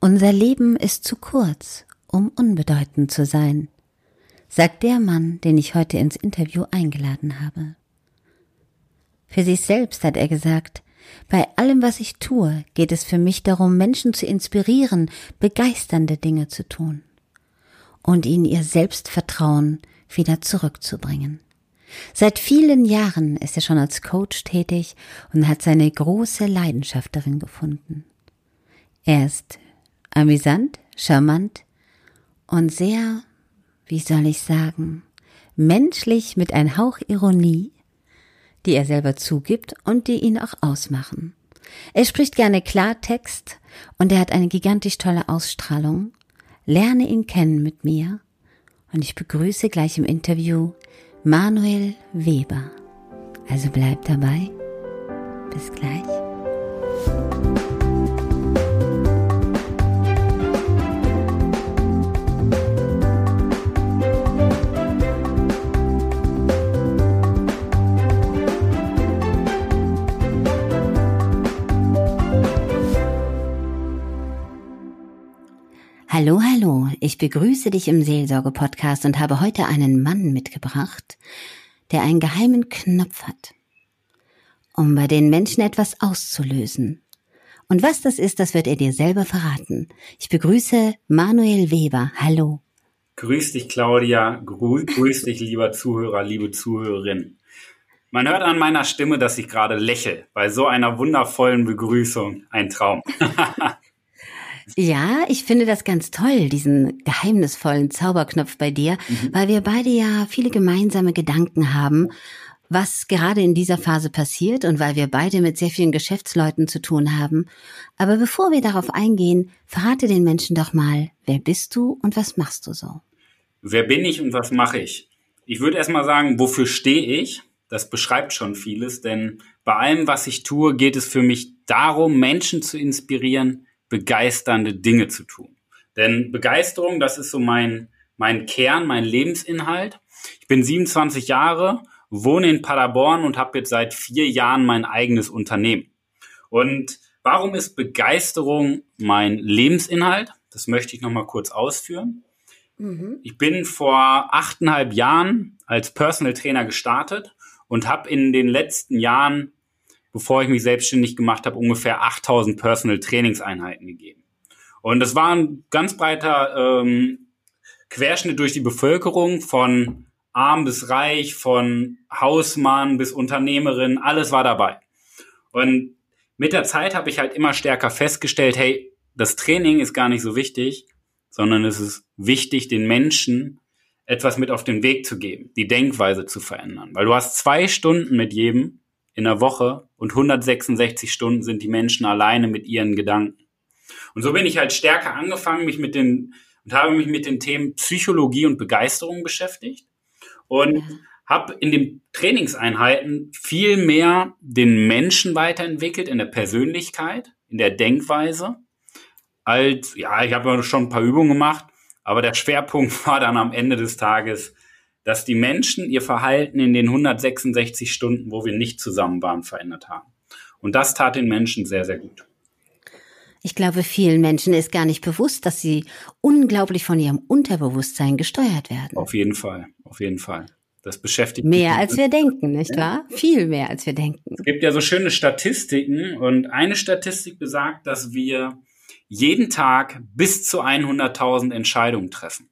Unser Leben ist zu kurz, um unbedeutend zu sein, sagt der Mann, den ich heute ins Interview eingeladen habe. Für sich selbst hat er gesagt, bei allem, was ich tue, geht es für mich darum, Menschen zu inspirieren, begeisternde Dinge zu tun und ihnen ihr Selbstvertrauen wieder zurückzubringen. Seit vielen Jahren ist er schon als Coach tätig und hat seine große Leidenschaft darin gefunden. Er ist amüsant, charmant und sehr, wie soll ich sagen, menschlich mit ein Hauch Ironie, die er selber zugibt und die ihn auch ausmachen. Er spricht gerne Klartext und er hat eine gigantisch tolle Ausstrahlung. Lerne ihn kennen mit mir und ich begrüße gleich im Interview Manuel Weber. Also bleib dabei. Bis gleich. Hallo, hallo, ich begrüße dich im Seelsorge-Podcast und habe heute einen Mann mitgebracht, der einen geheimen Knopf hat, um bei den Menschen etwas auszulösen. Und was das ist, das wird er dir selber verraten. Ich begrüße Manuel Weber. Hallo. Grüß dich, Claudia. Grüß dich, lieber Zuhörer, liebe Zuhörerin. Man hört an meiner Stimme, dass ich gerade lächle. Bei so einer wundervollen Begrüßung. Ein Traum. Ja, ich finde das ganz toll, diesen geheimnisvollen Zauberknopf bei dir, mhm. weil wir beide ja viele gemeinsame Gedanken haben, was gerade in dieser Phase passiert und weil wir beide mit sehr vielen Geschäftsleuten zu tun haben. Aber bevor wir darauf eingehen, verrate den Menschen doch mal, wer bist du und was machst du so? Wer bin ich und was mache ich? Ich würde erstmal sagen, wofür stehe ich? Das beschreibt schon vieles, denn bei allem, was ich tue, geht es für mich darum, Menschen zu inspirieren, begeisternde Dinge zu tun. Denn Begeisterung, das ist so mein, mein Kern, mein Lebensinhalt. Ich bin 27 Jahre, wohne in Paderborn und habe jetzt seit vier Jahren mein eigenes Unternehmen. Und warum ist Begeisterung mein Lebensinhalt? Das möchte ich nochmal kurz ausführen. Mhm. Ich bin vor achteinhalb Jahren als Personal Trainer gestartet und habe in den letzten Jahren bevor ich mich selbstständig gemacht habe, ungefähr 8000 Personal Trainingseinheiten gegeben. Und das war ein ganz breiter ähm, Querschnitt durch die Bevölkerung von arm bis reich, von Hausmann bis Unternehmerin, alles war dabei. Und mit der Zeit habe ich halt immer stärker festgestellt, hey, das Training ist gar nicht so wichtig, sondern es ist wichtig, den Menschen etwas mit auf den Weg zu geben, die Denkweise zu verändern. Weil du hast zwei Stunden mit jedem in der Woche und 166 Stunden sind die Menschen alleine mit ihren Gedanken. Und so bin ich halt stärker angefangen, mich mit den und habe mich mit den Themen Psychologie und Begeisterung beschäftigt und ja. habe in den Trainingseinheiten viel mehr den Menschen weiterentwickelt in der Persönlichkeit, in der Denkweise. Als ja, ich habe schon ein paar Übungen gemacht, aber der Schwerpunkt war dann am Ende des Tages dass die Menschen ihr Verhalten in den 166 Stunden, wo wir nicht zusammen waren, verändert haben. Und das tat den Menschen sehr, sehr gut. Ich glaube, vielen Menschen ist gar nicht bewusst, dass sie unglaublich von ihrem Unterbewusstsein gesteuert werden. Auf jeden Fall, auf jeden Fall. Das beschäftigt mehr als wir denken, nicht ja. wahr? Viel mehr als wir denken. Es gibt ja so schöne Statistiken und eine Statistik besagt, dass wir jeden Tag bis zu 100.000 Entscheidungen treffen.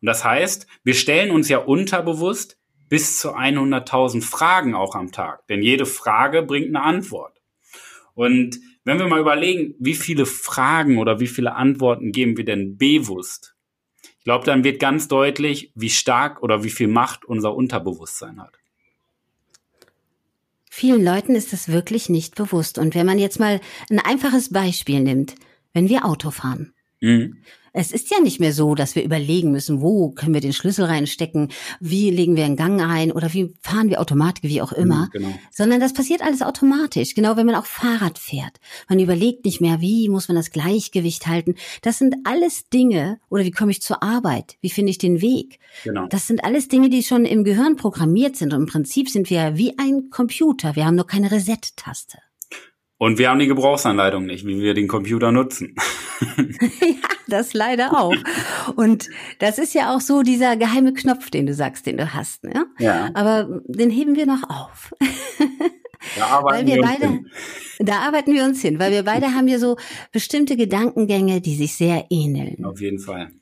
Und das heißt, wir stellen uns ja unterbewusst bis zu 100.000 Fragen auch am Tag, denn jede Frage bringt eine Antwort. Und wenn wir mal überlegen, wie viele Fragen oder wie viele Antworten geben wir denn bewusst, ich glaube, dann wird ganz deutlich, wie stark oder wie viel Macht unser Unterbewusstsein hat. Vielen Leuten ist das wirklich nicht bewusst. Und wenn man jetzt mal ein einfaches Beispiel nimmt, wenn wir Auto fahren. Mhm. Es ist ja nicht mehr so, dass wir überlegen müssen, wo können wir den Schlüssel reinstecken, wie legen wir einen Gang ein oder wie fahren wir Automatik, wie auch mhm, immer, genau. sondern das passiert alles automatisch. Genau, wenn man auch Fahrrad fährt. Man überlegt nicht mehr, wie muss man das Gleichgewicht halten. Das sind alles Dinge, oder wie komme ich zur Arbeit? Wie finde ich den Weg? Genau. Das sind alles Dinge, die schon im Gehirn programmiert sind und im Prinzip sind wir wie ein Computer. Wir haben nur keine Reset-Taste. Und wir haben die Gebrauchsanleitung nicht, wie wir den Computer nutzen. ja, das leider auch. Und das ist ja auch so dieser geheime Knopf, den du sagst, den du hast. Ne? Ja. Aber den heben wir noch auf. Da arbeiten wir, wir beide, hin. da arbeiten wir uns hin, weil wir beide haben ja so bestimmte Gedankengänge, die sich sehr ähneln. Auf jeden Fall.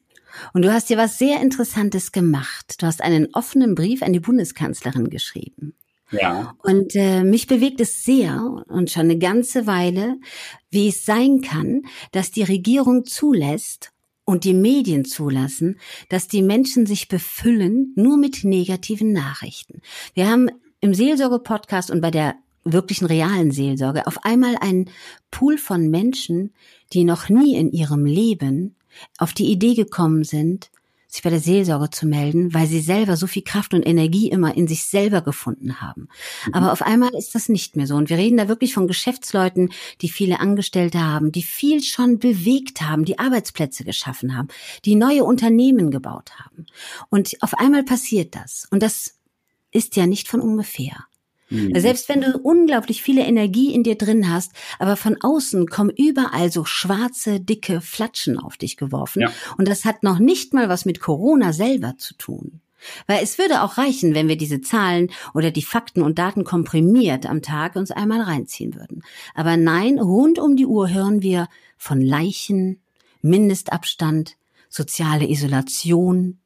Und du hast dir was sehr Interessantes gemacht. Du hast einen offenen Brief an die Bundeskanzlerin geschrieben. Ja. Und äh, mich bewegt es sehr und schon eine ganze Weile, wie es sein kann, dass die Regierung zulässt und die Medien zulassen, dass die Menschen sich befüllen nur mit negativen Nachrichten. Wir haben im Seelsorge-Podcast und bei der wirklichen realen Seelsorge auf einmal einen Pool von Menschen, die noch nie in ihrem Leben auf die Idee gekommen sind, sich bei der Seelsorge zu melden, weil sie selber so viel Kraft und Energie immer in sich selber gefunden haben. Mhm. Aber auf einmal ist das nicht mehr so. Und wir reden da wirklich von Geschäftsleuten, die viele Angestellte haben, die viel schon bewegt haben, die Arbeitsplätze geschaffen haben, die neue Unternehmen gebaut haben. Und auf einmal passiert das. Und das ist ja nicht von ungefähr. Mhm. Selbst wenn du unglaublich viele Energie in dir drin hast, aber von außen kommen überall so schwarze, dicke Flatschen auf dich geworfen. Ja. Und das hat noch nicht mal was mit Corona selber zu tun. Weil es würde auch reichen, wenn wir diese Zahlen oder die Fakten und Daten komprimiert am Tag uns einmal reinziehen würden. Aber nein, rund um die Uhr hören wir von Leichen, Mindestabstand, soziale Isolation,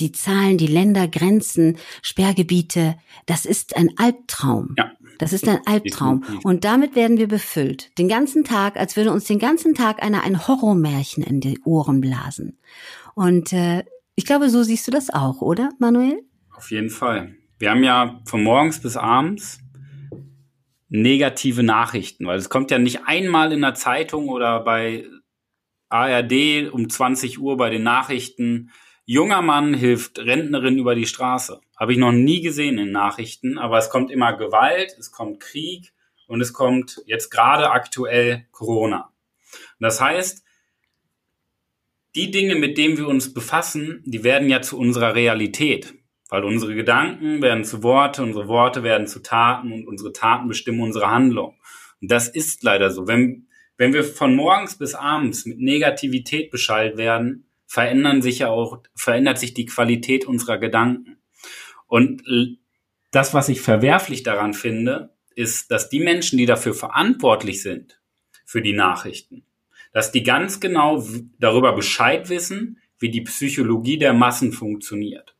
die Zahlen, die Länder, Grenzen, Sperrgebiete, das ist ein Albtraum. Ja. Das ist ein Albtraum. Und damit werden wir befüllt. Den ganzen Tag, als würde uns den ganzen Tag einer ein Horrormärchen in die Ohren blasen. Und äh, ich glaube, so siehst du das auch, oder, Manuel? Auf jeden Fall. Wir haben ja von morgens bis abends negative Nachrichten, weil es kommt ja nicht einmal in der Zeitung oder bei ARD um 20 Uhr bei den Nachrichten, Junger Mann hilft Rentnerin über die Straße. Habe ich noch nie gesehen in Nachrichten, aber es kommt immer Gewalt, es kommt Krieg und es kommt jetzt gerade aktuell Corona. das heißt, die Dinge, mit denen wir uns befassen, die werden ja zu unserer Realität. Weil unsere Gedanken werden zu Worte, unsere Worte werden zu Taten und unsere Taten bestimmen unsere Handlung. Und das ist leider so. Wenn, wenn wir von morgens bis abends mit Negativität beschallt werden, verändern sich ja auch, verändert sich die Qualität unserer Gedanken. Und das, was ich verwerflich daran finde, ist, dass die Menschen, die dafür verantwortlich sind, für die Nachrichten, dass die ganz genau darüber Bescheid wissen, wie die Psychologie der Massen funktioniert.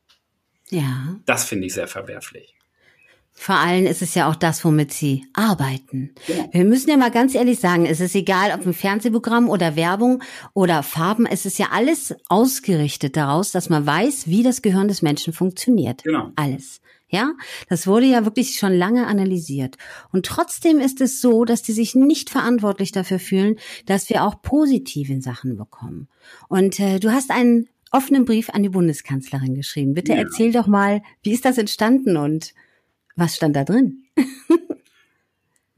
Ja. Das finde ich sehr verwerflich. Vor allem ist es ja auch das, womit sie arbeiten. Ja. Wir müssen ja mal ganz ehrlich sagen, es ist egal, ob ein Fernsehprogramm oder Werbung oder Farben, es ist ja alles ausgerichtet daraus, dass man weiß, wie das Gehirn des Menschen funktioniert. Genau. Alles. Ja, das wurde ja wirklich schon lange analysiert. Und trotzdem ist es so, dass die sich nicht verantwortlich dafür fühlen, dass wir auch positive Sachen bekommen. Und äh, du hast einen offenen Brief an die Bundeskanzlerin geschrieben. Bitte ja. erzähl doch mal, wie ist das entstanden und was stand da drin?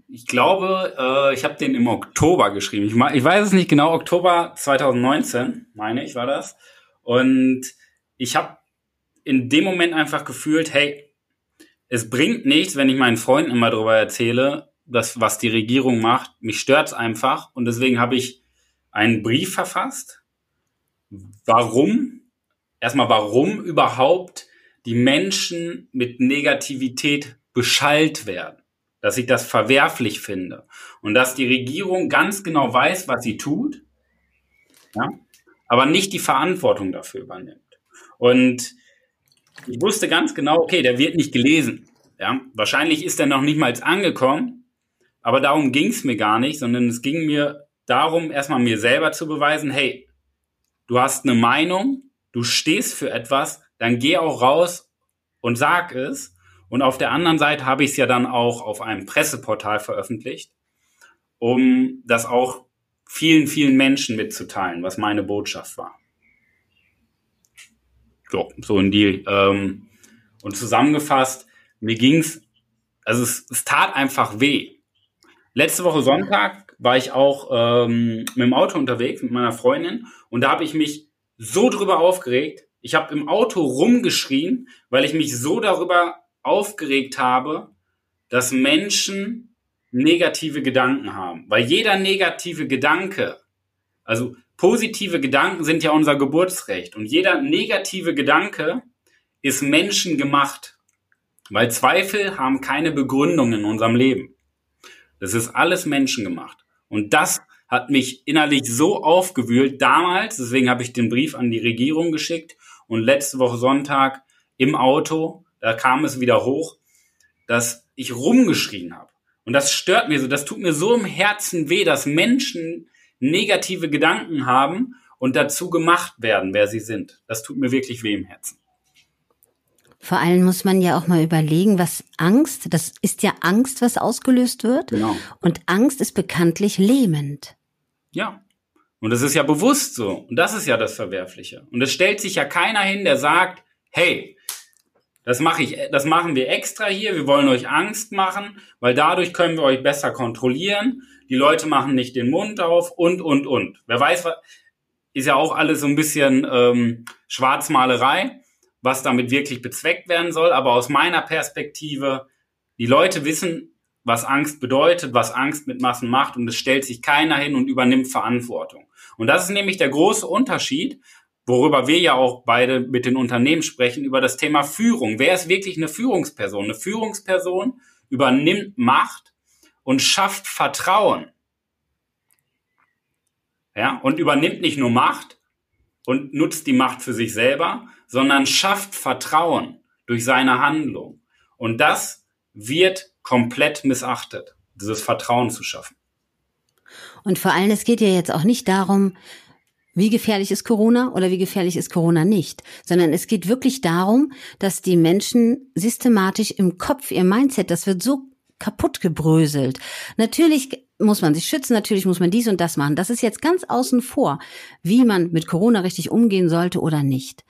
ich glaube, äh, ich habe den im Oktober geschrieben. Ich, ich, weiß es nicht genau, Oktober 2019, meine ich, war das. Und ich habe in dem Moment einfach gefühlt, hey, es bringt nichts, wenn ich meinen Freunden immer darüber erzähle, das, was die Regierung macht. Mich stört's einfach. Und deswegen habe ich einen Brief verfasst. Warum? Erstmal, warum überhaupt die Menschen mit Negativität beschallt werden, dass ich das verwerflich finde und dass die Regierung ganz genau weiß, was sie tut, ja, aber nicht die Verantwortung dafür übernimmt. Und ich wusste ganz genau, okay, der wird nicht gelesen. Ja, wahrscheinlich ist er noch nicht mal angekommen, aber darum ging es mir gar nicht, sondern es ging mir darum, erstmal mir selber zu beweisen, hey, du hast eine Meinung, du stehst für etwas, dann geh auch raus und sag es. Und auf der anderen Seite habe ich es ja dann auch auf einem Presseportal veröffentlicht, um das auch vielen, vielen Menschen mitzuteilen, was meine Botschaft war. So, so in die. Ähm, und zusammengefasst, mir ging's, also es, es tat einfach weh. Letzte Woche Sonntag war ich auch ähm, mit dem Auto unterwegs mit meiner Freundin und da habe ich mich so drüber aufgeregt, ich habe im Auto rumgeschrien, weil ich mich so darüber aufgeregt habe, dass Menschen negative Gedanken haben. Weil jeder negative Gedanke Also positive Gedanken sind ja unser Geburtsrecht und jeder negative Gedanke ist menschengemacht, weil Zweifel haben keine Begründung in unserem Leben. Das ist alles menschengemacht. Und das hat mich innerlich so aufgewühlt damals, deswegen habe ich den Brief an die Regierung geschickt und letzte Woche Sonntag im Auto, da kam es wieder hoch, dass ich rumgeschrien habe. Und das stört mir so, das tut mir so im Herzen weh, dass Menschen negative Gedanken haben und dazu gemacht werden, wer sie sind. Das tut mir wirklich weh im Herzen. Vor allem muss man ja auch mal überlegen, was Angst, das ist ja Angst, was ausgelöst wird. Genau. Und Angst ist bekanntlich lähmend. Ja. Und das ist ja bewusst so. Und das ist ja das Verwerfliche. Und es stellt sich ja keiner hin, der sagt, hey, das mache ich, das machen wir extra hier. Wir wollen euch Angst machen, weil dadurch können wir euch besser kontrollieren. Die Leute machen nicht den Mund auf und, und, und. Wer weiß, ist ja auch alles so ein bisschen ähm, Schwarzmalerei was damit wirklich bezweckt werden soll. Aber aus meiner Perspektive, die Leute wissen, was Angst bedeutet, was Angst mit Massen macht und es stellt sich keiner hin und übernimmt Verantwortung. Und das ist nämlich der große Unterschied, worüber wir ja auch beide mit den Unternehmen sprechen, über das Thema Führung. Wer ist wirklich eine Führungsperson? Eine Führungsperson übernimmt Macht und schafft Vertrauen. Ja, und übernimmt nicht nur Macht und nutzt die Macht für sich selber, sondern schafft Vertrauen durch seine Handlung. Und das wird komplett missachtet, dieses Vertrauen zu schaffen. Und vor allem, es geht ja jetzt auch nicht darum, wie gefährlich ist Corona oder wie gefährlich ist Corona nicht, sondern es geht wirklich darum, dass die Menschen systematisch im Kopf, ihr Mindset, das wird so kaputt gebröselt. Natürlich muss man sich schützen, natürlich muss man dies und das machen. Das ist jetzt ganz außen vor, wie man mit Corona richtig umgehen sollte oder nicht.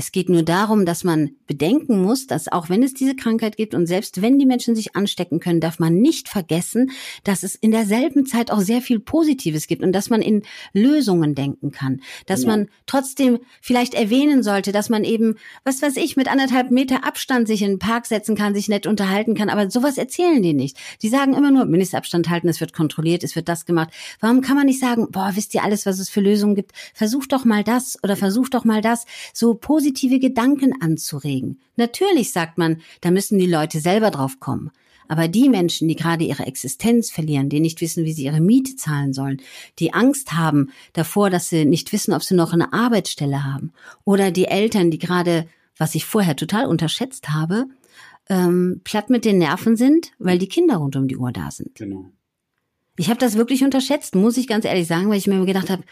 Es geht nur darum, dass man bedenken muss, dass auch wenn es diese Krankheit gibt und selbst wenn die Menschen sich anstecken können, darf man nicht vergessen, dass es in derselben Zeit auch sehr viel Positives gibt und dass man in Lösungen denken kann, dass ja. man trotzdem vielleicht erwähnen sollte, dass man eben, was weiß ich, mit anderthalb Meter Abstand sich in den Park setzen kann, sich nett unterhalten kann, aber sowas erzählen die nicht. Die sagen immer nur, Mindestabstand halten, es wird kontrolliert, es wird das gemacht. Warum kann man nicht sagen, boah, wisst ihr alles, was es für Lösungen gibt? Versucht doch mal das oder versucht doch mal das, so positive Gedanken anzuregen. Natürlich sagt man, da müssen die Leute selber drauf kommen. Aber die Menschen, die gerade ihre Existenz verlieren, die nicht wissen, wie sie ihre Miete zahlen sollen, die Angst haben davor, dass sie nicht wissen, ob sie noch eine Arbeitsstelle haben, oder die Eltern, die gerade, was ich vorher total unterschätzt habe, ähm, platt mit den Nerven sind, weil die Kinder rund um die Uhr da sind. Genau. Ich habe das wirklich unterschätzt, muss ich ganz ehrlich sagen, weil ich mir gedacht habe,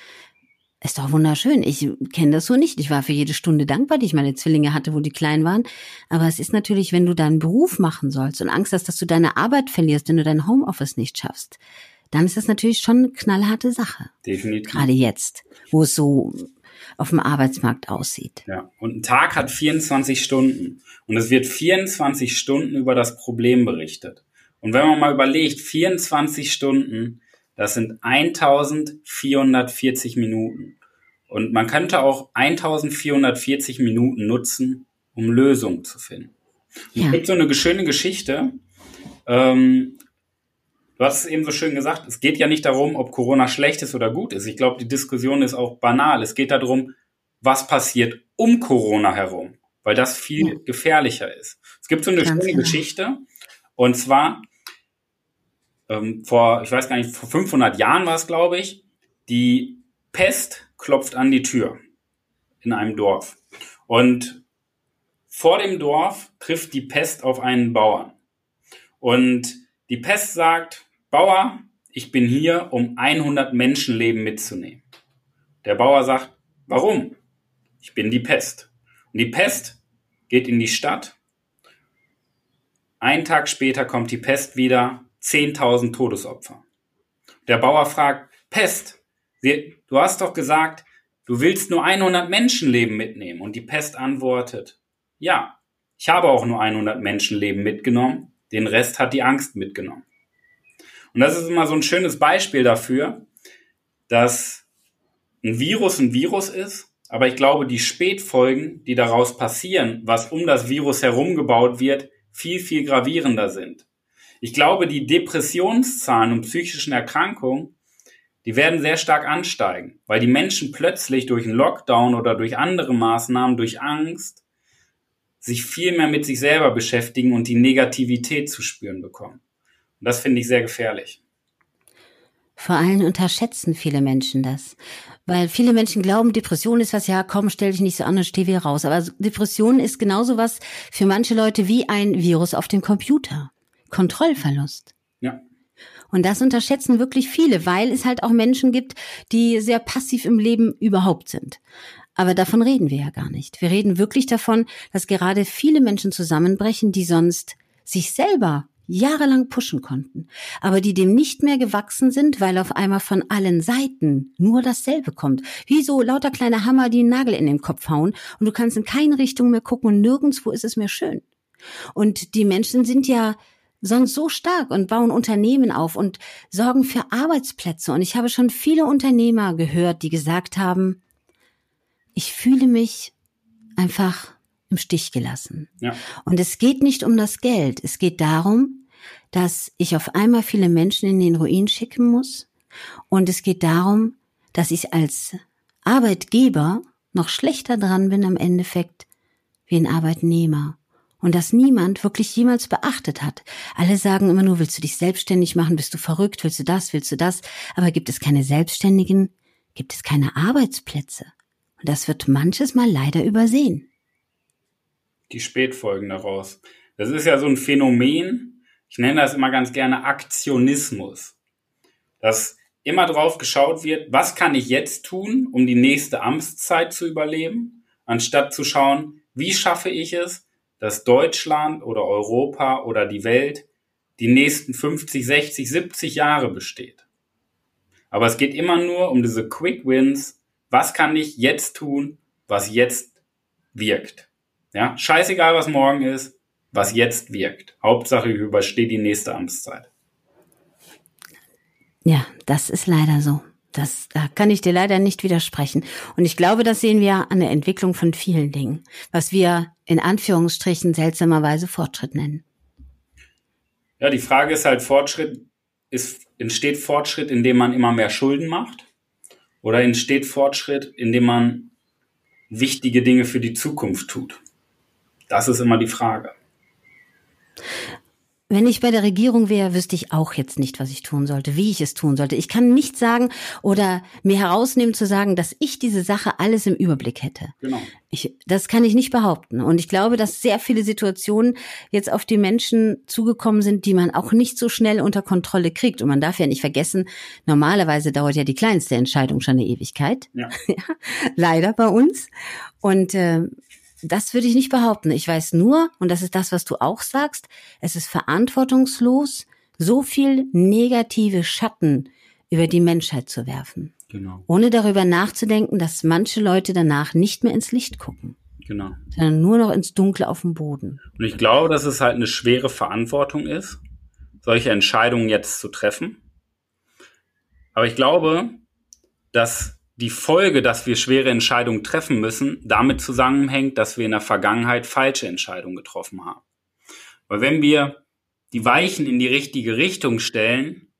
ist doch wunderschön. Ich kenne das so nicht. Ich war für jede Stunde dankbar, die ich meine Zwillinge hatte, wo die klein waren. Aber es ist natürlich, wenn du deinen Beruf machen sollst und Angst hast, dass du deine Arbeit verlierst, wenn du dein Homeoffice nicht schaffst, dann ist das natürlich schon eine knallharte Sache. Definitiv. Gerade jetzt, wo es so auf dem Arbeitsmarkt aussieht. Ja, und ein Tag hat 24 Stunden. Und es wird 24 Stunden über das Problem berichtet. Und wenn man mal überlegt, 24 Stunden, das sind 1440 Minuten. Und man könnte auch 1440 Minuten nutzen, um Lösungen zu finden. Ja. Es gibt so eine schöne Geschichte. Ähm, du hast es eben so schön gesagt, es geht ja nicht darum, ob Corona schlecht ist oder gut ist. Ich glaube, die Diskussion ist auch banal. Es geht darum, was passiert um Corona herum, weil das viel ja. gefährlicher ist. Es gibt so eine Ganz schöne genau. Geschichte. Und zwar ähm, vor, ich weiß gar nicht, vor 500 Jahren war es, glaube ich, die Pest klopft an die Tür in einem Dorf. Und vor dem Dorf trifft die Pest auf einen Bauern. Und die Pest sagt, Bauer, ich bin hier, um 100 Menschenleben mitzunehmen. Der Bauer sagt, warum? Ich bin die Pest. Und die Pest geht in die Stadt. Ein Tag später kommt die Pest wieder 10.000 Todesopfer. Der Bauer fragt, Pest, du hast doch gesagt, du willst nur 100 Menschenleben mitnehmen. Und die Pest antwortet, ja, ich habe auch nur 100 Menschenleben mitgenommen, den Rest hat die Angst mitgenommen. Und das ist immer so ein schönes Beispiel dafür, dass ein Virus ein Virus ist, aber ich glaube, die Spätfolgen, die daraus passieren, was um das Virus herum gebaut wird, viel, viel gravierender sind. Ich glaube, die Depressionszahlen und psychischen Erkrankungen, die werden sehr stark ansteigen, weil die Menschen plötzlich durch einen Lockdown oder durch andere Maßnahmen, durch Angst, sich viel mehr mit sich selber beschäftigen und die Negativität zu spüren bekommen. Und das finde ich sehr gefährlich. Vor allem unterschätzen viele Menschen das. Weil viele Menschen glauben, Depression ist was, ja, komm, stell dich nicht so an und steh wieder raus. Aber Depression ist genauso was für manche Leute wie ein Virus auf dem Computer. Kontrollverlust. Ja. Und das unterschätzen wirklich viele, weil es halt auch Menschen gibt, die sehr passiv im Leben überhaupt sind. Aber davon reden wir ja gar nicht. Wir reden wirklich davon, dass gerade viele Menschen zusammenbrechen, die sonst sich selber jahrelang pushen konnten, aber die dem nicht mehr gewachsen sind, weil auf einmal von allen Seiten nur dasselbe kommt. Wie so lauter kleine Hammer, die einen Nagel in den Kopf hauen und du kannst in keine Richtung mehr gucken und nirgendwo ist es mehr schön. Und die Menschen sind ja sonst so stark und bauen Unternehmen auf und sorgen für Arbeitsplätze. Und ich habe schon viele Unternehmer gehört, die gesagt haben, ich fühle mich einfach im Stich gelassen. Ja. Und es geht nicht um das Geld. Es geht darum, dass ich auf einmal viele Menschen in den Ruin schicken muss. Und es geht darum, dass ich als Arbeitgeber noch schlechter dran bin am Endeffekt wie ein Arbeitnehmer. Und das niemand wirklich jemals beachtet hat. Alle sagen immer nur, willst du dich selbstständig machen? Bist du verrückt? Willst du das? Willst du das? Aber gibt es keine Selbstständigen? Gibt es keine Arbeitsplätze? Und das wird manches Mal leider übersehen die Spätfolgen daraus. Das ist ja so ein Phänomen, ich nenne das immer ganz gerne Aktionismus. Dass immer drauf geschaut wird, was kann ich jetzt tun, um die nächste Amtszeit zu überleben, anstatt zu schauen, wie schaffe ich es, dass Deutschland oder Europa oder die Welt die nächsten 50, 60, 70 Jahre besteht. Aber es geht immer nur um diese Quick Wins. Was kann ich jetzt tun, was jetzt wirkt? Ja, scheißegal, was morgen ist, was jetzt wirkt. Hauptsache, ich überstehe die nächste Amtszeit. Ja, das ist leider so. Das, da kann ich dir leider nicht widersprechen. Und ich glaube, das sehen wir an der Entwicklung von vielen Dingen, was wir in Anführungsstrichen seltsamerweise Fortschritt nennen. Ja, die Frage ist halt, Fortschritt ist, entsteht Fortschritt, indem man immer mehr Schulden macht? Oder entsteht Fortschritt, indem man wichtige Dinge für die Zukunft tut? Das ist immer die Frage. Wenn ich bei der Regierung wäre, wüsste ich auch jetzt nicht, was ich tun sollte, wie ich es tun sollte. Ich kann nicht sagen oder mir herausnehmen zu sagen, dass ich diese Sache alles im Überblick hätte. Genau. Ich, das kann ich nicht behaupten. Und ich glaube, dass sehr viele Situationen jetzt auf die Menschen zugekommen sind, die man auch nicht so schnell unter Kontrolle kriegt. Und man darf ja nicht vergessen, normalerweise dauert ja die kleinste Entscheidung schon eine Ewigkeit. Ja. ja leider bei uns. Und äh, das würde ich nicht behaupten. Ich weiß nur, und das ist das, was du auch sagst, es ist verantwortungslos, so viel negative Schatten über die Menschheit zu werfen. Genau. Ohne darüber nachzudenken, dass manche Leute danach nicht mehr ins Licht gucken. Genau. Sondern nur noch ins Dunkle auf dem Boden. Und ich glaube, dass es halt eine schwere Verantwortung ist, solche Entscheidungen jetzt zu treffen. Aber ich glaube, dass die Folge, dass wir schwere Entscheidungen treffen müssen, damit zusammenhängt, dass wir in der Vergangenheit falsche Entscheidungen getroffen haben. Weil wenn wir die Weichen in die richtige Richtung stellen,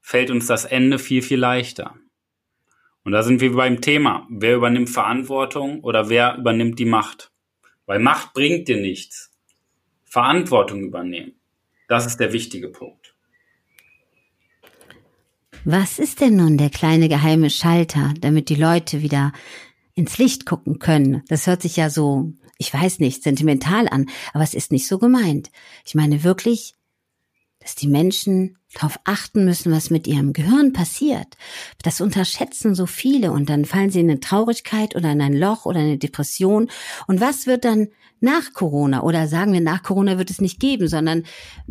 fällt uns das Ende viel, viel leichter. Und da sind wir beim Thema. Wer übernimmt Verantwortung oder wer übernimmt die Macht? Weil Macht bringt dir nichts. Verantwortung übernehmen. Das ist der wichtige Punkt. Was ist denn nun der kleine geheime Schalter, damit die Leute wieder ins Licht gucken können? Das hört sich ja so, ich weiß nicht, sentimental an, aber es ist nicht so gemeint. Ich meine wirklich, dass die Menschen darauf achten müssen, was mit ihrem Gehirn passiert. Das unterschätzen so viele und dann fallen sie in eine Traurigkeit oder in ein Loch oder eine Depression. Und was wird dann nach Corona oder sagen wir nach Corona wird es nicht geben, sondern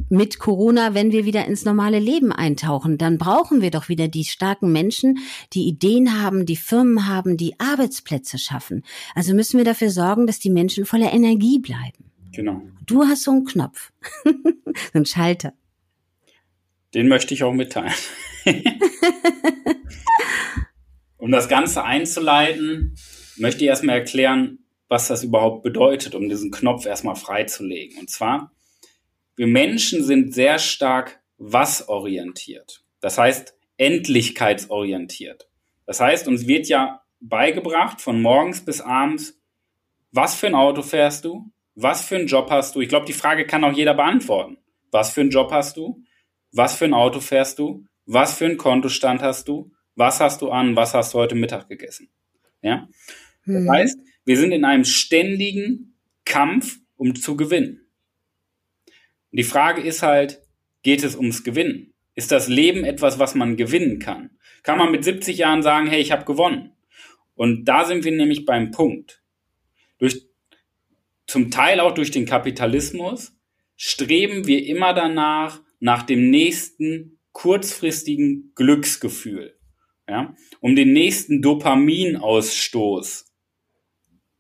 mit Corona, wenn wir wieder ins normale Leben eintauchen, dann brauchen wir doch wieder die starken Menschen, die Ideen haben, die Firmen haben, die Arbeitsplätze schaffen. Also müssen wir dafür sorgen, dass die Menschen voller Energie bleiben. Genau. Du hast so einen Knopf, so einen Schalter. Den möchte ich auch mitteilen. um das Ganze einzuleiten, möchte ich erstmal erklären, was das überhaupt bedeutet, um diesen Knopf erstmal freizulegen. Und zwar, wir Menschen sind sehr stark was orientiert. Das heißt, endlichkeitsorientiert. Das heißt, uns wird ja beigebracht von morgens bis abends, was für ein Auto fährst du, was für einen Job hast du. Ich glaube, die Frage kann auch jeder beantworten. Was für einen Job hast du? Was für ein Auto fährst du? Was für einen Kontostand hast du? Was hast du an? Was hast du heute Mittag gegessen? Ja? Das mhm. heißt, wir sind in einem ständigen Kampf, um zu gewinnen. Und die Frage ist halt, geht es ums Gewinnen? Ist das Leben etwas, was man gewinnen kann? Kann man mit 70 Jahren sagen, hey, ich habe gewonnen? Und da sind wir nämlich beim Punkt. Durch, zum Teil auch durch den Kapitalismus streben wir immer danach, nach dem nächsten kurzfristigen Glücksgefühl, ja, um den nächsten Dopaminausstoß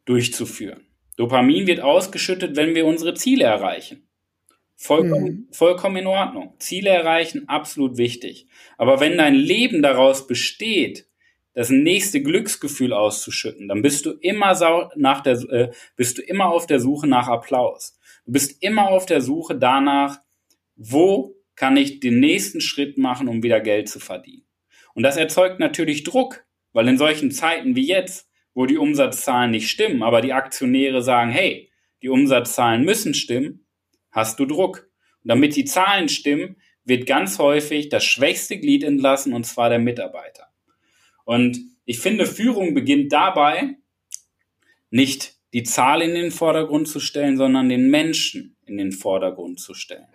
durchzuführen. Dopamin wird ausgeschüttet, wenn wir unsere Ziele erreichen. Vollkommen, mhm. vollkommen in Ordnung. Ziele erreichen, absolut wichtig. Aber wenn dein Leben daraus besteht, das nächste Glücksgefühl auszuschütten, dann bist du immer nach der, äh, bist du immer auf der Suche nach Applaus. Du bist immer auf der Suche danach, wo kann ich den nächsten Schritt machen, um wieder Geld zu verdienen. Und das erzeugt natürlich Druck, weil in solchen Zeiten wie jetzt, wo die Umsatzzahlen nicht stimmen, aber die Aktionäre sagen, hey, die Umsatzzahlen müssen stimmen, hast du Druck. Und damit die Zahlen stimmen, wird ganz häufig das schwächste Glied entlassen, und zwar der Mitarbeiter. Und ich finde, Führung beginnt dabei, nicht die Zahl in den Vordergrund zu stellen, sondern den Menschen in den Vordergrund zu stellen.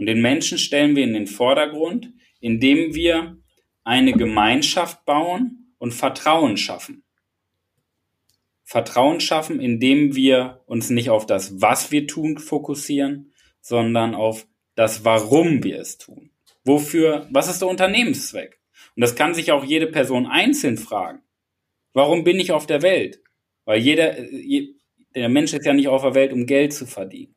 Und den Menschen stellen wir in den Vordergrund, indem wir eine Gemeinschaft bauen und Vertrauen schaffen. Vertrauen schaffen, indem wir uns nicht auf das, was wir tun, fokussieren, sondern auf das, warum wir es tun. Wofür, was ist der Unternehmenszweck? Und das kann sich auch jede Person einzeln fragen. Warum bin ich auf der Welt? Weil jeder, der Mensch ist ja nicht auf der Welt, um Geld zu verdienen,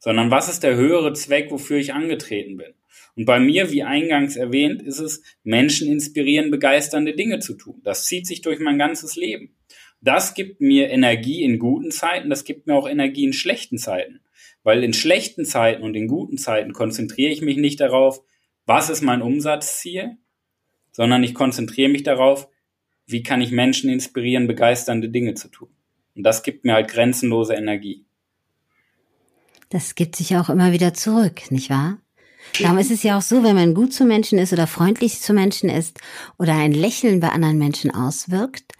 sondern was ist der höhere Zweck, wofür ich angetreten bin? Und bei mir, wie eingangs erwähnt, ist es, Menschen inspirieren, begeisternde Dinge zu tun. Das zieht sich durch mein ganzes Leben. Das gibt mir Energie in guten Zeiten, das gibt mir auch Energie in schlechten Zeiten. Weil in schlechten Zeiten und in guten Zeiten konzentriere ich mich nicht darauf, was ist mein Umsatzziel, sondern ich konzentriere mich darauf, wie kann ich Menschen inspirieren, begeisternde Dinge zu tun. Und das gibt mir halt grenzenlose Energie. Das gibt sich auch immer wieder zurück, nicht wahr? Darum ist es ja auch so, wenn man gut zu Menschen ist oder freundlich zu Menschen ist oder ein Lächeln bei anderen Menschen auswirkt,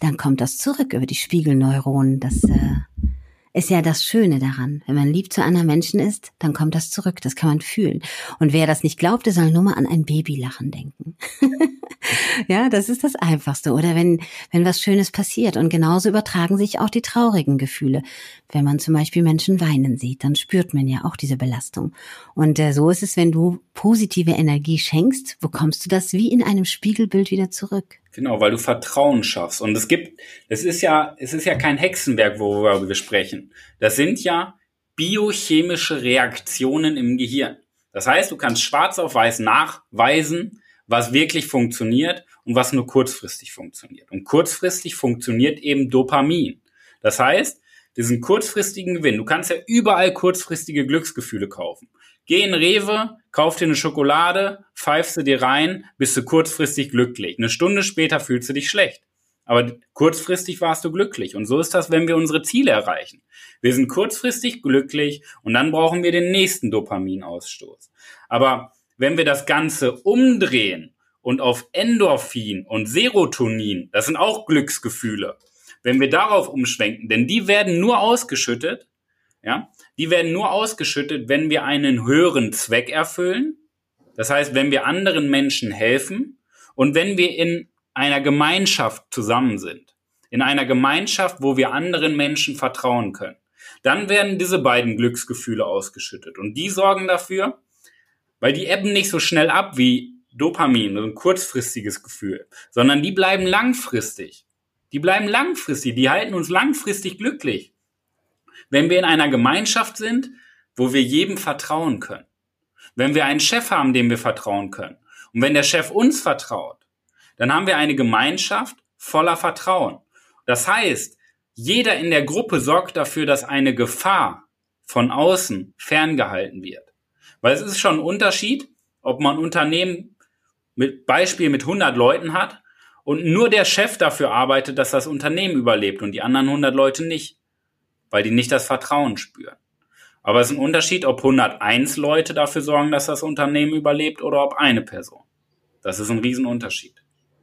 dann kommt das zurück über die Spiegelneuronen. Das äh, ist ja das Schöne daran. Wenn man lieb zu anderen Menschen ist, dann kommt das zurück. Das kann man fühlen. Und wer das nicht glaubt, der soll nur mal an ein Babylachen denken. ja, das ist das Einfachste. Oder wenn, wenn was Schönes passiert. Und genauso übertragen sich auch die traurigen Gefühle. Wenn man zum Beispiel Menschen weinen sieht, dann spürt man ja auch diese Belastung. Und äh, so ist es, wenn du positive Energie schenkst, bekommst du das wie in einem Spiegelbild wieder zurück. Genau, weil du Vertrauen schaffst. Und es gibt, es ist ja, es ist ja kein Hexenwerk, worüber wir sprechen. Das sind ja biochemische Reaktionen im Gehirn. Das heißt, du kannst schwarz auf weiß nachweisen, was wirklich funktioniert und was nur kurzfristig funktioniert. Und kurzfristig funktioniert eben Dopamin. Das heißt, diesen kurzfristigen Gewinn, du kannst ja überall kurzfristige Glücksgefühle kaufen. Geh in Rewe, kauf dir eine Schokolade, pfeifst du dir rein, bist du kurzfristig glücklich. Eine Stunde später fühlst du dich schlecht. Aber kurzfristig warst du glücklich. Und so ist das, wenn wir unsere Ziele erreichen. Wir sind kurzfristig glücklich und dann brauchen wir den nächsten Dopaminausstoß. Aber wenn wir das Ganze umdrehen und auf Endorphin und Serotonin, das sind auch Glücksgefühle, wenn wir darauf umschwenken, denn die werden nur ausgeschüttet, ja, die werden nur ausgeschüttet, wenn wir einen höheren Zweck erfüllen. Das heißt, wenn wir anderen Menschen helfen und wenn wir in einer Gemeinschaft zusammen sind. In einer Gemeinschaft, wo wir anderen Menschen vertrauen können. Dann werden diese beiden Glücksgefühle ausgeschüttet. Und die sorgen dafür, weil die ebben nicht so schnell ab wie Dopamin, so ein kurzfristiges Gefühl, sondern die bleiben langfristig. Die bleiben langfristig, die halten uns langfristig glücklich wenn wir in einer Gemeinschaft sind, wo wir jedem vertrauen können. Wenn wir einen Chef haben, dem wir vertrauen können. Und wenn der Chef uns vertraut, dann haben wir eine Gemeinschaft voller Vertrauen. Das heißt, jeder in der Gruppe sorgt dafür, dass eine Gefahr von außen ferngehalten wird. Weil es ist schon ein Unterschied, ob man Unternehmen mit Beispiel mit 100 Leuten hat und nur der Chef dafür arbeitet, dass das Unternehmen überlebt und die anderen 100 Leute nicht, weil die nicht das Vertrauen spüren. Aber es ist ein Unterschied, ob 101 Leute dafür sorgen, dass das Unternehmen überlebt oder ob eine Person. Das ist ein Riesenunterschied.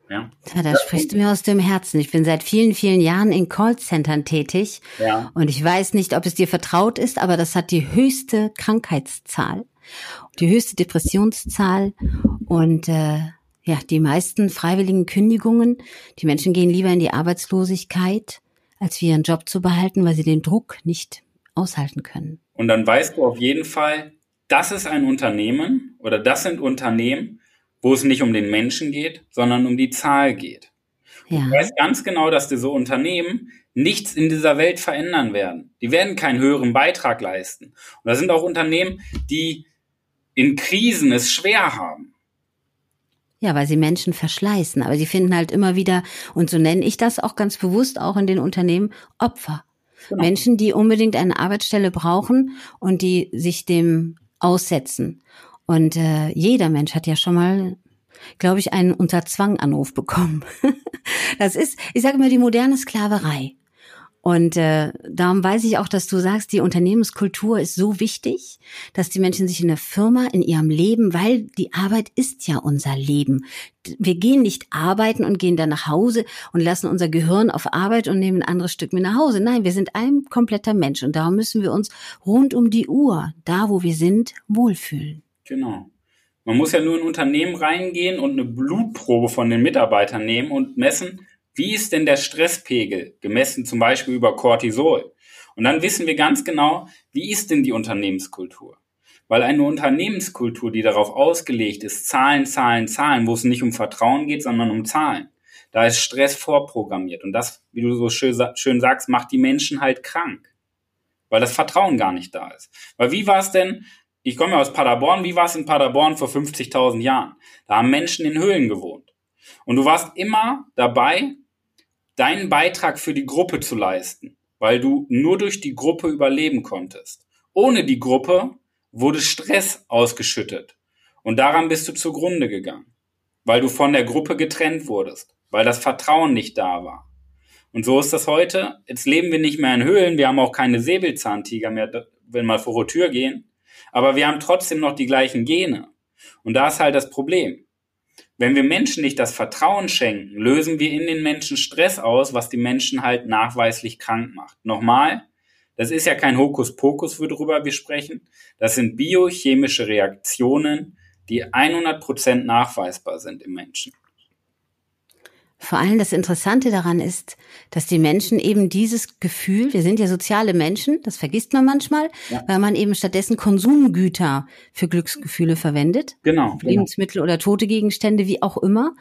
Ja. ja, da sprichst du mir aus dem Herzen. Ich bin seit vielen, vielen Jahren in Callcentern tätig. Ja. Und ich weiß nicht, ob es dir vertraut ist, aber das hat die höchste Krankheitszahl, die höchste Depressionszahl und äh, ja, die meisten freiwilligen Kündigungen. Die Menschen gehen lieber in die Arbeitslosigkeit, als ihren Job zu behalten, weil sie den Druck nicht aushalten können. Und dann weißt du auf jeden Fall, das ist ein Unternehmen oder das sind Unternehmen, wo es nicht um den Menschen geht, sondern um die Zahl geht. Ja. Du weißt ganz genau, dass diese Unternehmen nichts in dieser Welt verändern werden. Die werden keinen höheren Beitrag leisten. Und da sind auch Unternehmen, die in Krisen es schwer haben. Ja, weil sie Menschen verschleißen. Aber sie finden halt immer wieder, und so nenne ich das auch ganz bewusst auch in den Unternehmen, Opfer. Genau. Menschen, die unbedingt eine Arbeitsstelle brauchen und die sich dem aussetzen. Und äh, jeder Mensch hat ja schon mal, glaube ich, einen Unterzwanganruf bekommen. das ist, ich sage immer, die moderne Sklaverei. Und äh, darum weiß ich auch, dass du sagst, die Unternehmenskultur ist so wichtig, dass die Menschen sich in der Firma, in ihrem Leben, weil die Arbeit ist ja unser Leben. Wir gehen nicht arbeiten und gehen dann nach Hause und lassen unser Gehirn auf Arbeit und nehmen ein anderes Stück mit nach Hause. Nein, wir sind ein kompletter Mensch und darum müssen wir uns rund um die Uhr, da wo wir sind, wohlfühlen. Genau. Man muss ja nur in ein Unternehmen reingehen und eine Blutprobe von den Mitarbeitern nehmen und messen, wie ist denn der Stresspegel, gemessen zum Beispiel über Cortisol? Und dann wissen wir ganz genau, wie ist denn die Unternehmenskultur? Weil eine Unternehmenskultur, die darauf ausgelegt ist, Zahlen, Zahlen, Zahlen, wo es nicht um Vertrauen geht, sondern um Zahlen, da ist Stress vorprogrammiert. Und das, wie du so schön, sagst, macht die Menschen halt krank. Weil das Vertrauen gar nicht da ist. Weil wie war es denn, ich komme ja aus Paderborn, wie war es in Paderborn vor 50.000 Jahren? Da haben Menschen in Höhlen gewohnt. Und du warst immer dabei, deinen Beitrag für die Gruppe zu leisten, weil du nur durch die Gruppe überleben konntest. Ohne die Gruppe wurde Stress ausgeschüttet und daran bist du zugrunde gegangen, weil du von der Gruppe getrennt wurdest, weil das Vertrauen nicht da war. Und so ist das heute. Jetzt leben wir nicht mehr in Höhlen, wir haben auch keine Säbelzahntiger mehr, wenn mal vor die Tür gehen, aber wir haben trotzdem noch die gleichen Gene. Und da ist halt das Problem. Wenn wir Menschen nicht das Vertrauen schenken, lösen wir in den Menschen Stress aus, was die Menschen halt nachweislich krank macht. Nochmal, das ist ja kein Hokuspokus, worüber wir sprechen. Das sind biochemische Reaktionen, die 100% nachweisbar sind im Menschen. Vor allem das Interessante daran ist, dass die Menschen eben dieses Gefühl, wir sind ja soziale Menschen, das vergisst man manchmal, ja. weil man eben stattdessen Konsumgüter für Glücksgefühle verwendet. Genau. genau. Lebensmittel genau. oder tote Gegenstände, wie auch immer.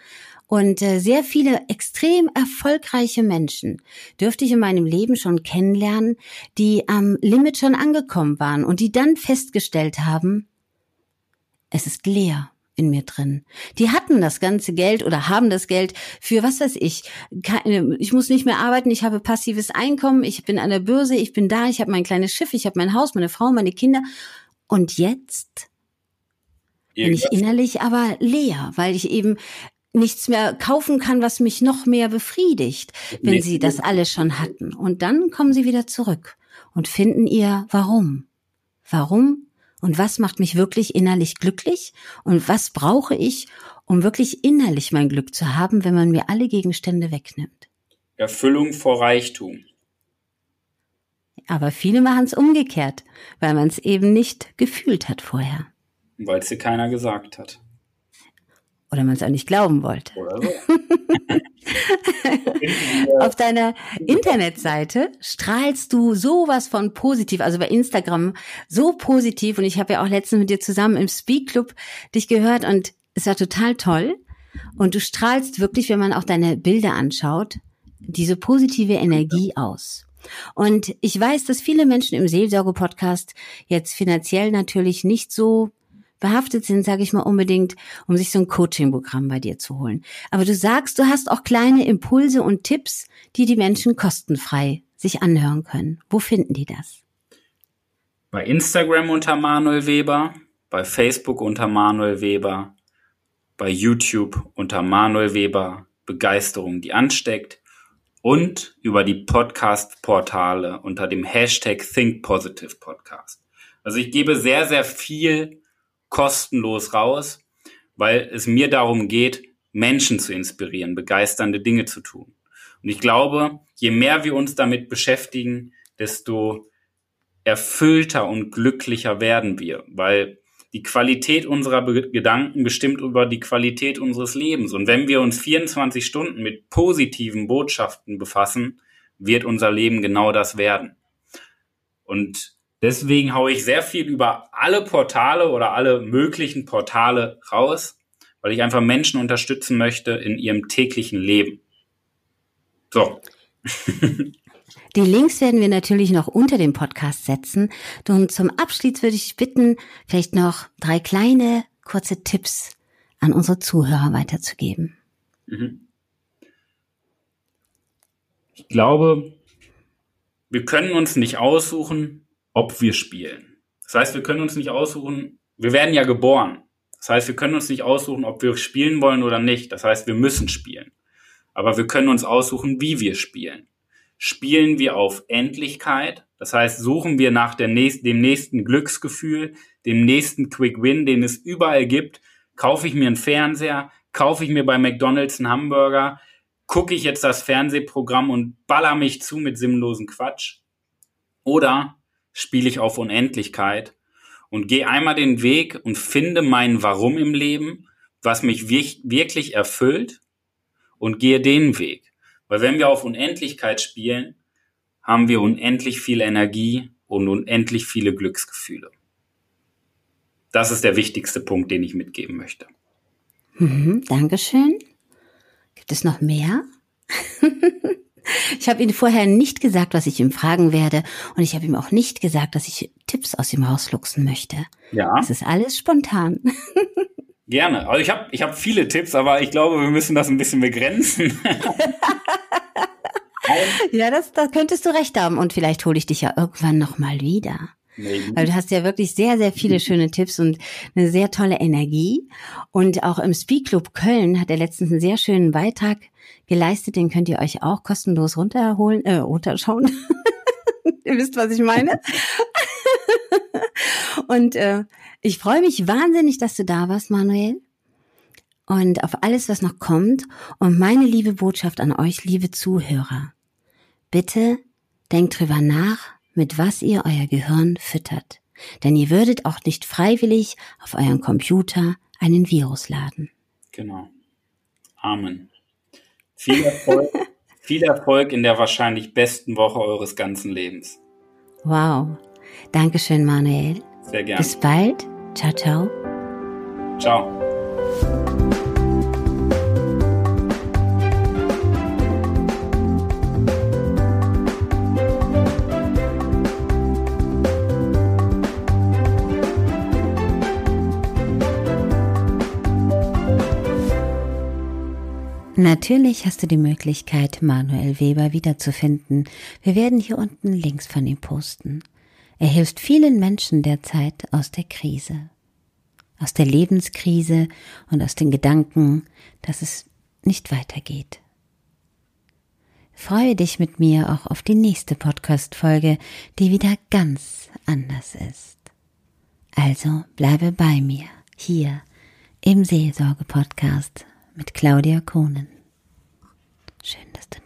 Und äh, sehr viele extrem erfolgreiche Menschen dürfte ich in meinem Leben schon kennenlernen, die am Limit schon angekommen waren und die dann festgestellt haben, es ist leer in mir drin. Die hatten das ganze Geld oder haben das Geld für, was weiß ich, keine, ich muss nicht mehr arbeiten, ich habe passives Einkommen, ich bin an der Börse, ich bin da, ich habe mein kleines Schiff, ich habe mein Haus, meine Frau, meine Kinder. Und jetzt bin ich innerlich aber leer, weil ich eben nichts mehr kaufen kann, was mich noch mehr befriedigt, wenn nee. sie das alles schon hatten. Und dann kommen sie wieder zurück und finden ihr Warum. Warum und was macht mich wirklich innerlich glücklich und was brauche ich, um wirklich innerlich mein Glück zu haben, wenn man mir alle Gegenstände wegnimmt. Erfüllung vor Reichtum. Aber viele machen es umgekehrt, weil man es eben nicht gefühlt hat vorher. Weil es dir keiner gesagt hat. Oder man es auch nicht glauben wollte. Auf deiner Internetseite strahlst du sowas von positiv, also bei Instagram so positiv. Und ich habe ja auch letztens mit dir zusammen im Speak Club dich gehört und es war total toll. Und du strahlst wirklich, wenn man auch deine Bilder anschaut, diese positive Energie aus. Und ich weiß, dass viele Menschen im Seelsorge-Podcast jetzt finanziell natürlich nicht so behaftet sind, sage ich mal unbedingt, um sich so ein Coaching-Programm bei dir zu holen. Aber du sagst, du hast auch kleine Impulse und Tipps, die die Menschen kostenfrei sich anhören können. Wo finden die das? Bei Instagram unter Manuel Weber, bei Facebook unter Manuel Weber bei YouTube unter Manuel Weber Begeisterung, die ansteckt und über die Podcast-Portale unter dem Hashtag Think Positive Podcast. Also ich gebe sehr, sehr viel kostenlos raus, weil es mir darum geht, Menschen zu inspirieren, begeisternde Dinge zu tun. Und ich glaube, je mehr wir uns damit beschäftigen, desto erfüllter und glücklicher werden wir, weil die Qualität unserer Be Gedanken bestimmt über die Qualität unseres Lebens. Und wenn wir uns 24 Stunden mit positiven Botschaften befassen, wird unser Leben genau das werden. Und deswegen haue ich sehr viel über alle Portale oder alle möglichen Portale raus, weil ich einfach Menschen unterstützen möchte in ihrem täglichen Leben. So. Die Links werden wir natürlich noch unter dem Podcast setzen. Und zum Abschluss würde ich bitten, vielleicht noch drei kleine, kurze Tipps an unsere Zuhörer weiterzugeben. Mhm. Ich glaube, wir können uns nicht aussuchen, ob wir spielen. Das heißt, wir können uns nicht aussuchen, wir werden ja geboren. Das heißt, wir können uns nicht aussuchen, ob wir spielen wollen oder nicht. Das heißt, wir müssen spielen. Aber wir können uns aussuchen, wie wir spielen spielen wir auf Endlichkeit. Das heißt, suchen wir nach nächsten, dem nächsten Glücksgefühl, dem nächsten Quick Win, den es überall gibt. Kaufe ich mir einen Fernseher, kaufe ich mir bei McDonald's einen Hamburger, gucke ich jetzt das Fernsehprogramm und baller mich zu mit sinnlosen Quatsch. Oder spiele ich auf Unendlichkeit und gehe einmal den Weg und finde mein Warum im Leben, was mich wirklich erfüllt und gehe den Weg. Weil wenn wir auf Unendlichkeit spielen, haben wir unendlich viel Energie und unendlich viele Glücksgefühle. Das ist der wichtigste Punkt, den ich mitgeben möchte. Mhm, Dankeschön. Gibt es noch mehr? ich habe Ihnen vorher nicht gesagt, was ich ihm fragen werde. Und ich habe ihm auch nicht gesagt, dass ich Tipps aus ihm rausluchsen möchte. Ja. Es ist alles spontan. Gerne. Also ich habe ich hab viele Tipps, aber ich glaube, wir müssen das ein bisschen begrenzen. ja, das, da könntest du recht haben. Und vielleicht hole ich dich ja irgendwann nochmal wieder. Weil du hast ja wirklich sehr, sehr viele schöne Tipps und eine sehr tolle Energie. Und auch im Speak Club Köln hat er letztens einen sehr schönen Beitrag geleistet. Den könnt ihr euch auch kostenlos runterholen, äh, runterschauen. ihr wisst, was ich meine. und äh, ich freue mich wahnsinnig, dass du da warst, Manuel. Und auf alles, was noch kommt. Und meine liebe Botschaft an euch, liebe Zuhörer. Bitte denkt drüber nach, mit was ihr euer Gehirn füttert. Denn ihr würdet auch nicht freiwillig auf euren Computer einen Virus laden. Genau. Amen. Viel Erfolg, viel Erfolg in der wahrscheinlich besten Woche eures ganzen Lebens. Wow. Dankeschön, Manuel. Sehr gerne. Bis bald. Ciao, ciao. Ciao. Natürlich hast du die Möglichkeit, Manuel Weber wiederzufinden. Wir werden hier unten Links von ihm posten. Er hilft vielen Menschen derzeit aus der Krise, aus der Lebenskrise und aus den Gedanken, dass es nicht weitergeht. Freue dich mit mir auch auf die nächste Podcast-Folge, die wieder ganz anders ist. Also bleibe bei mir hier im Seelsorge-Podcast mit Claudia Kohnen. Schön, dass du